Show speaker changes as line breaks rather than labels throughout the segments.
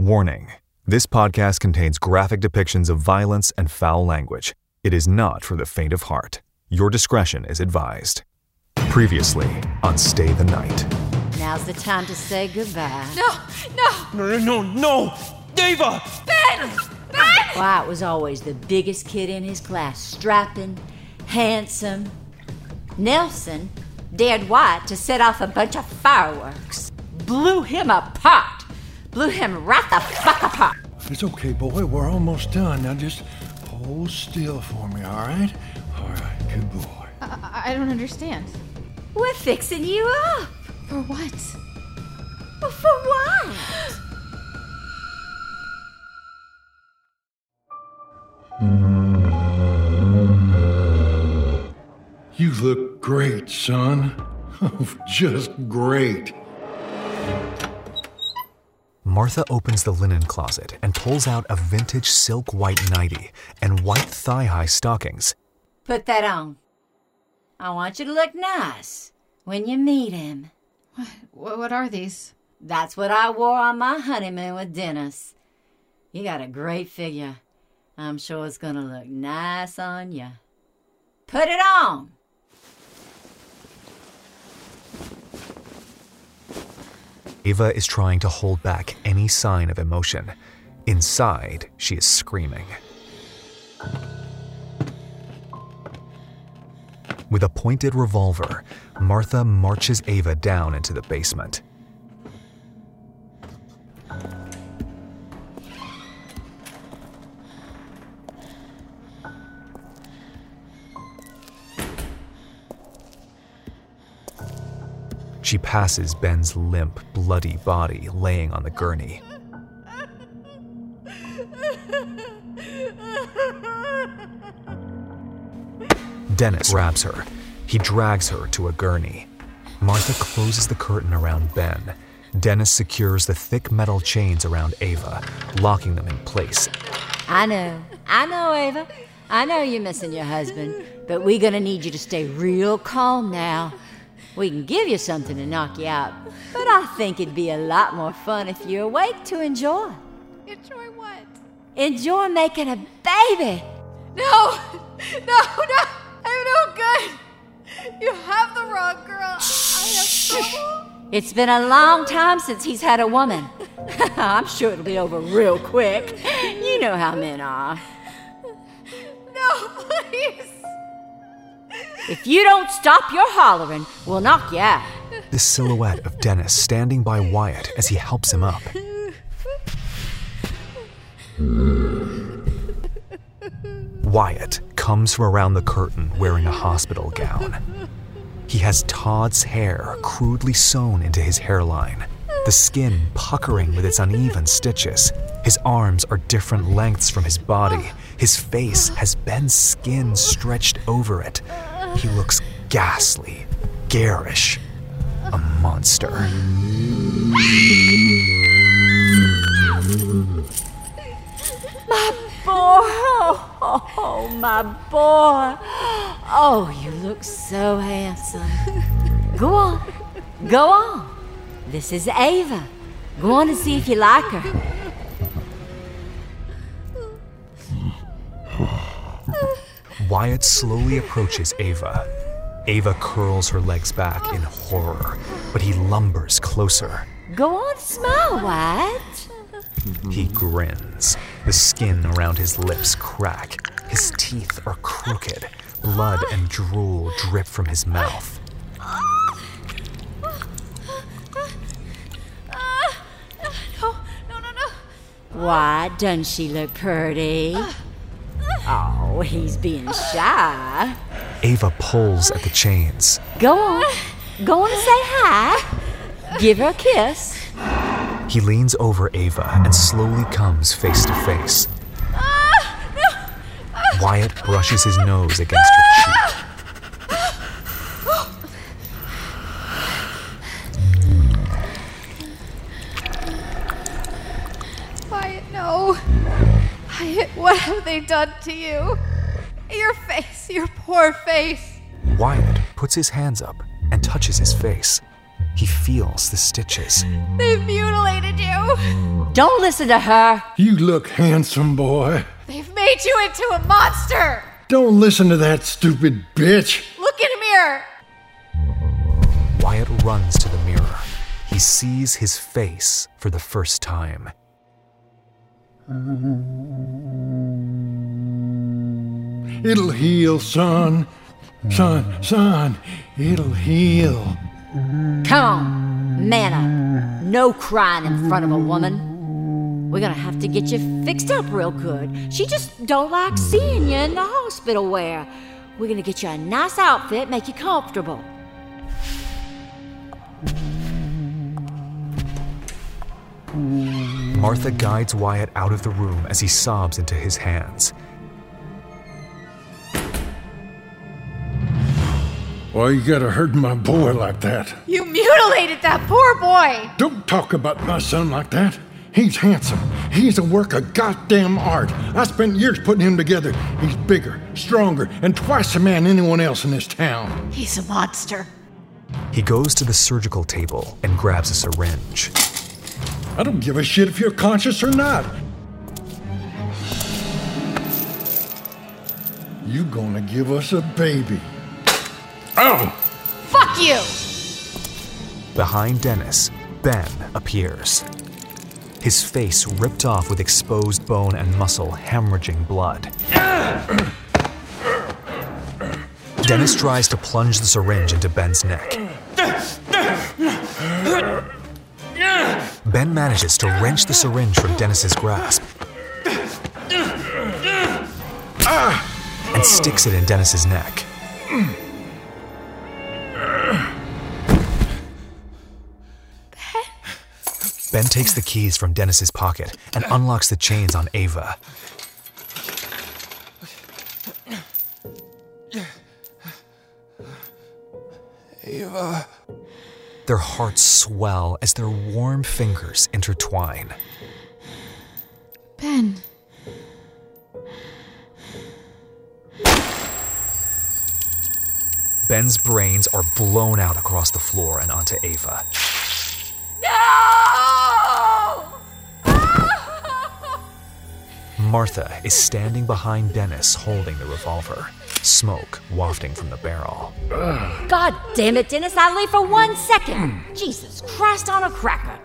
Warning this podcast contains graphic depictions of violence and foul language. It is not for the faint of heart. Your discretion is advised. Previously on Stay the Night.
Now's the time to say goodbye.
No, no,
No, no, no, no! Ava!
Ben! Ben!
Wyatt was always the biggest kid in his class, strapping, handsome. Nelson dared Wyatt to set off a bunch of fireworks. Blew him apart. Blew him right the fuck apart.
It's okay, boy. We're almost done. Now just hold still for me, all right? All right, good boy.
I, I don't understand.
We're fixing you up.
For what?
Well, for what?
You look great, son. just great.
Martha opens the linen closet and pulls out a vintage silk white nightie and white thigh high stockings.
Put that on. I want you to look nice when you meet him.
What, what are these?
That's what I wore on my honeymoon with Dennis. You got a great figure. I'm sure it's gonna look nice on you. Put it on!
Ava is trying to hold back any sign of emotion. Inside, she is screaming. With a pointed revolver, Martha marches Ava down into the basement. She passes Ben's limp, bloody body laying on the gurney. Dennis grabs her. He drags her to a gurney. Martha closes the curtain around Ben. Dennis secures the thick metal chains around Ava, locking them in place.
I know, I know, Ava. I know you're missing your husband, but we're gonna need you to stay real calm now. We can give you something to knock you out, but I think it'd be a lot more fun if you're awake to enjoy.
Enjoy what?
Enjoy making a baby.
No! No, no! I'm no good! You have the wrong girl. I have trouble.
It's been a long time since he's had a woman. I'm sure it'll be over real quick. You know how men are. If you don't stop your hollering, we'll knock you out.
The silhouette of Dennis standing by Wyatt as he helps him up. Wyatt comes from around the curtain wearing a hospital gown. He has Todd's hair crudely sewn into his hairline, the skin puckering with its uneven stitches. His arms are different lengths from his body. His face has Ben's skin stretched over it. He looks ghastly, garish, a monster.
My Boy, oh, my boy. Oh, you look so handsome. Go on, go on. This is Ava. Go on and see if you like her.
Wyatt slowly approaches Ava. Ava curls her legs back in horror, but he lumbers closer.
Go on, smile, Wyatt.
He grins. The skin around his lips crack. His teeth are crooked. Blood and drool drip from his mouth.
No, no, no, no.
Why, doesn't she look pretty? Oh, he's being shy.
Ava pulls at the chains.
Go on. Go on and say hi. Give her a kiss.
He leans over Ava and slowly comes face to face. Ah, ah. Wyatt brushes his nose against her
what have they done to you? Your face, your poor face.
Wyatt puts his hands up and touches his face. He feels the stitches.
They've mutilated you.
Don't listen to her.
You look handsome, boy.
They've made you into a monster!
Don't listen to that stupid bitch.
Look in a mirror!
Wyatt runs to the mirror. He sees his face for the first time.
It'll heal, son. Son, son, it'll heal.
Come on, man up. No crying in front of a woman. We're gonna have to get you fixed up real good. She just don't like seeing you in the hospital wear. We're gonna get you a nice outfit, make you comfortable.
Martha guides Wyatt out of the room as he sobs into his hands.
Why you gotta hurt my boy like that?
You mutilated that poor boy!
Don't talk about my son like that. He's handsome. He's a work of goddamn art. I spent years putting him together. He's bigger, stronger, and twice the man anyone else in this town.
He's a monster.
He goes to the surgical table and grabs a syringe.
I don't give a shit if you're conscious or not. You gonna give us a baby. Oh!
Fuck you!
Behind Dennis, Ben appears. His face ripped off with exposed bone and muscle, hemorrhaging blood. Dennis tries to plunge the syringe into Ben's neck. Ben manages to wrench the syringe from Dennis's grasp and sticks it in Dennis's neck. Ben takes the keys from Dennis's pocket and unlocks the chains on Ava.
Ava.
Their hearts swell as their warm fingers intertwine.
Ben.
Ben's brains are blown out across the floor and onto Ava.
No!
Martha is standing behind Dennis holding the revolver, smoke wafting from the barrel.
God damn it, Dennis, I leave for one second. Jesus Christ on a cracker.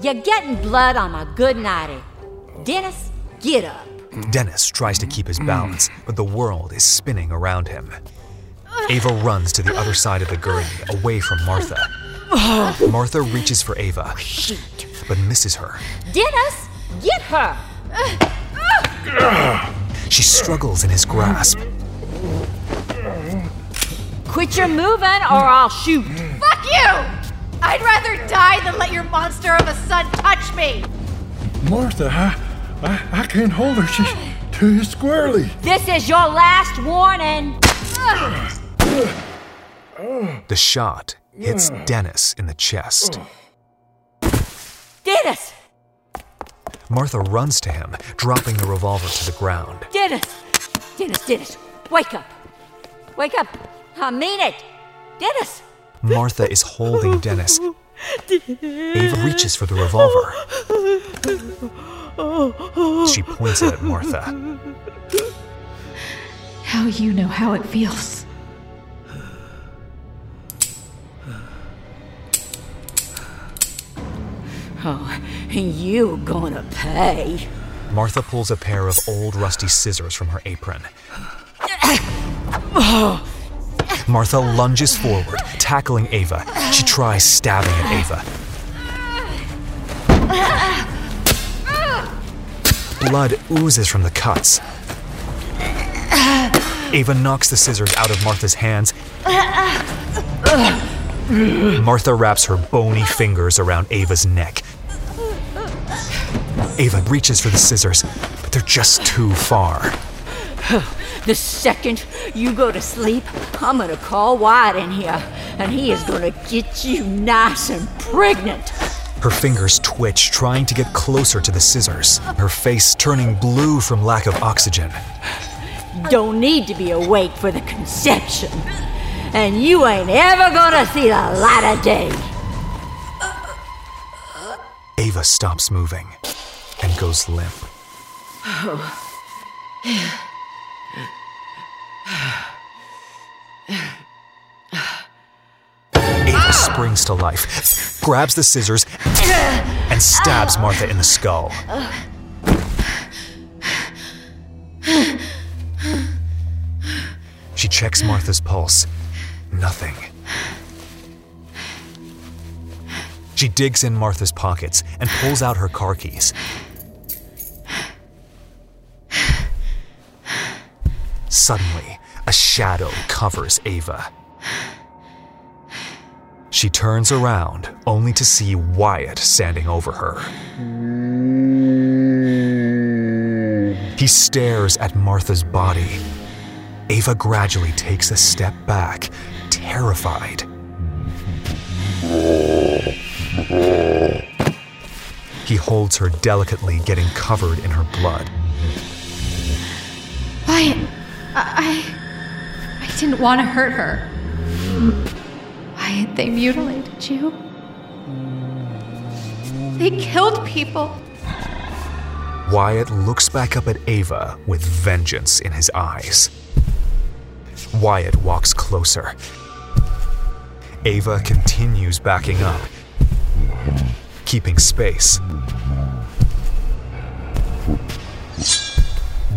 You're getting blood on my good nighty. Dennis, get up.
Dennis tries to keep his balance, but the world is spinning around him. Ava runs to the other side of the gurney, away from Martha. Martha reaches for Ava, but misses her.
Dennis, get her.
She struggles in his grasp.
Quit your moving or I'll shoot.
Fuck you! I'd rather die than let your monster of a son touch me!
Martha, I, I, I can't hold her. She's too squirrely.
This is your last warning.
The shot hits Dennis in the chest.
Dennis,
Martha runs to him, dropping the revolver to the ground.
Dennis, Dennis, Dennis, wake up. Wake up. I mean it. Dennis.
Martha is holding Dennis. Ava reaches for the revolver. She points it at Martha.
How you know how it feels.
Oh, you gonna pay.
Martha pulls a pair of old rusty scissors from her apron. Oh, Martha lunges forward, tackling Ava. She tries stabbing at Ava. Blood oozes from the cuts. Ava knocks the scissors out of Martha's hands. Martha wraps her bony fingers around Ava's neck. Ava reaches for the scissors, but they're just too far.
The second you go to sleep, I'm gonna call Wyatt in here, and he is gonna get you nice and pregnant.
Her fingers twitch, trying to get closer to the scissors, her face turning blue from lack of oxygen.
Don't need to be awake for the conception. And you ain't ever gonna see the light of day.
Ava stops moving and goes limp. Oh. Ava springs to life, grabs the scissors, and stabs Martha in the skull. She checks Martha's pulse. Nothing. She digs in Martha's pockets and pulls out her car keys. Suddenly, a shadow covers Ava. She turns around only to see Wyatt standing over her. He stares at Martha's body. Ava gradually takes a step back, terrified. He holds her delicately, getting covered in her blood.
Wyatt, I, I, didn't want to hurt her. Wyatt, they mutilated you. They killed people.
Wyatt looks back up at Ava with vengeance in his eyes. Wyatt walks closer. Ava continues backing up, keeping space.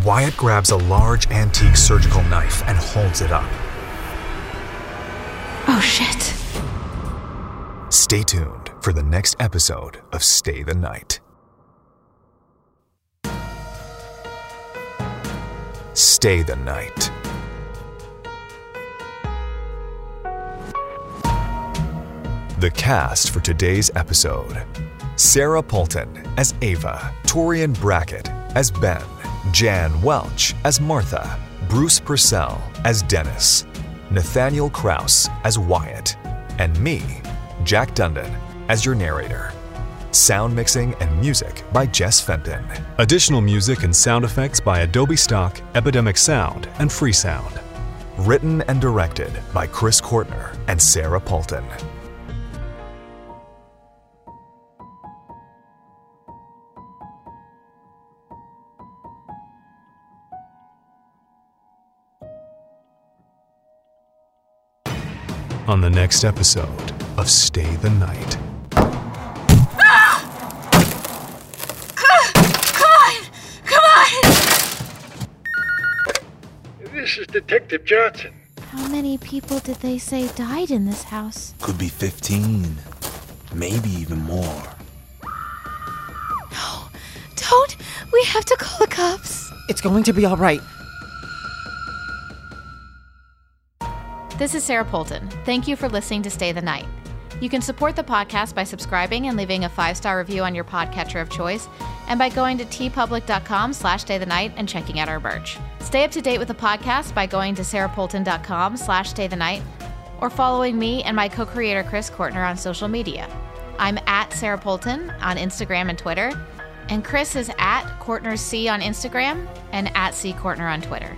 Wyatt grabs a large antique surgical knife and holds it up.
Oh shit.
Stay tuned for the next episode of Stay the Night. Stay the Night. The cast for today's episode Sara Polton as Ava, Torian Brackett as Ben, Jan Welch as Martha, Bruce Purcell as Dennis, Nathaniel Kraus as Wyatt, and me, Jack Dundon, as your narrator. Sound mixing and music by Jess Fenton. Additional music and sound effects by Adobe Stock, Epidemic Sound, and Freesound. Written and directed by Chris Courtner and Sara Polton. On the next episode of Stay the Night.
This is Detective Johnson.
How many people did they say died in this house?
Could be 15. Maybe even more.
No, don't. We have to call the cops.
It's going to be all right.
This is Sara Polton. Thank you for listening to Stay the Night. You can support the podcast by subscribing and leaving a five-star review on your podcatcher of choice, and by going to teepublic.com slash stay the night and checking out our merch. Stay up to date with the podcast by going to sarapolton.com slash stay the night, or following me and my co-creator Chris Courtner on social media. I'm at Sara Polton on Instagram and Twitter, and Chris is at Courtner on Instagram and at C Courtner on Twitter.